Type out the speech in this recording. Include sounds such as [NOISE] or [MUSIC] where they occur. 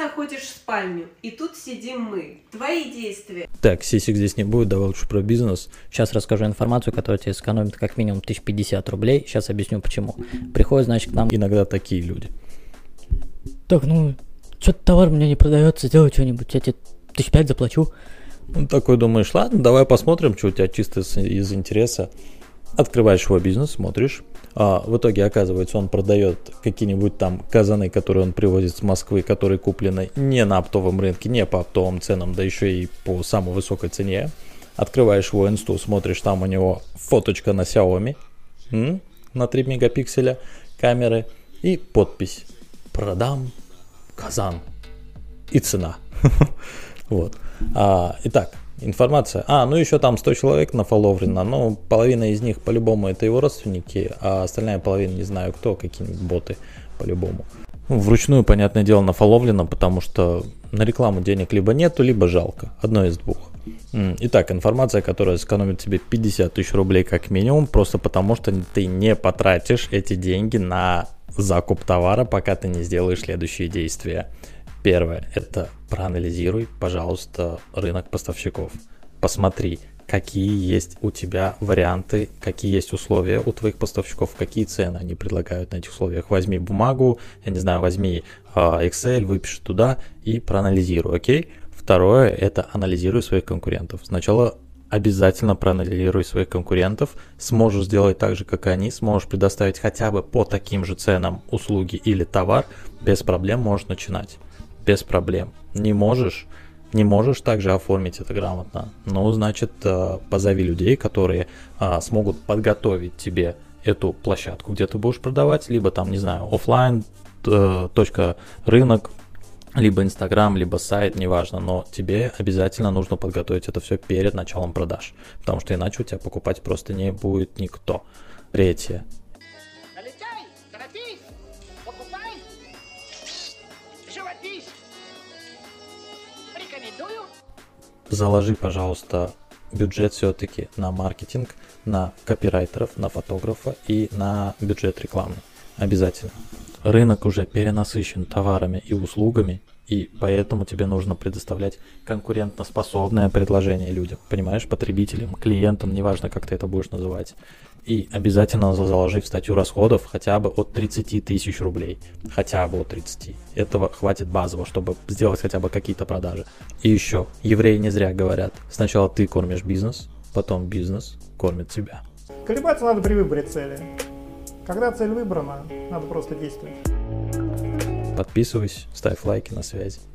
заходишь в спальню, и тут сидим мы. Твои действия. Так, сисек здесь не будет, давай лучше про бизнес. Сейчас расскажу информацию, которая тебе сэкономит как минимум 1050 рублей. Сейчас объясню почему. Приходят, значит, к нам... Иногда такие люди. Так, ну, что-то товар меня не продается, сделай что-нибудь, я тебе тысяч пять заплачу. Ну, такой думаешь, ладно, давай посмотрим, что у тебя чисто из, из интереса. Открываешь его бизнес, смотришь. А в итоге, оказывается, он продает какие-нибудь там казаны, которые он привозит с Москвы, которые куплены не на оптовом рынке, не по оптовым ценам, да еще и по самой высокой цене. Открываешь его инсту, смотришь, там у него фоточка на Xiaomi м, на 3 мегапикселя камеры и подпись «Продам казан» и цена. [LAUGHS] Вот. А, итак, информация. А, ну еще там 100 человек нафоловлено, но половина из них по-любому это его родственники, а остальная половина не знаю кто, какие-нибудь боты по-любому. Ну, вручную, понятное дело, нафоловлено, потому что на рекламу денег либо нету, либо жалко. Одно из двух. Итак, информация, которая сэкономит тебе 50 тысяч рублей как минимум, просто потому что ты не потратишь эти деньги на закуп товара, пока ты не сделаешь следующие действия. Первое – это проанализируй, пожалуйста, рынок поставщиков. Посмотри, какие есть у тебя варианты, какие есть условия у твоих поставщиков, какие цены они предлагают на этих условиях. Возьми бумагу, я не знаю, возьми а, Excel, выпиши туда и проанализируй, окей? Второе – это анализируй своих конкурентов. Сначала обязательно проанализируй своих конкурентов, сможешь сделать так же, как они, сможешь предоставить хотя бы по таким же ценам услуги или товар, без проблем можешь начинать без проблем. Не можешь, не можешь также оформить это грамотно, ну, значит, э, позови людей, которые а, смогут подготовить тебе эту площадку, где ты будешь продавать, либо там, не знаю, офлайн, э, точка рынок, либо Инстаграм, либо сайт, неважно, но тебе обязательно нужно подготовить это все перед началом продаж, потому что иначе у тебя покупать просто не будет никто. Третье. Налетай, торопись, покупай, живопись. Рекомендую. Заложи, пожалуйста, бюджет все-таки на маркетинг, на копирайтеров, на фотографа и на бюджет рекламы. Обязательно. Рынок уже перенасыщен товарами и услугами, и поэтому тебе нужно предоставлять конкурентоспособное предложение людям, понимаешь, потребителям, клиентам, неважно, как ты это будешь называть. И обязательно заложи в статью расходов хотя бы от 30 тысяч рублей. Хотя бы от 30. Этого хватит базово, чтобы сделать хотя бы какие-то продажи. И еще, евреи не зря говорят, сначала ты кормишь бизнес, потом бизнес кормит тебя. Колебаться надо при выборе цели. Когда цель выбрана, надо просто действовать. Подписывайся, ставь лайки на связи.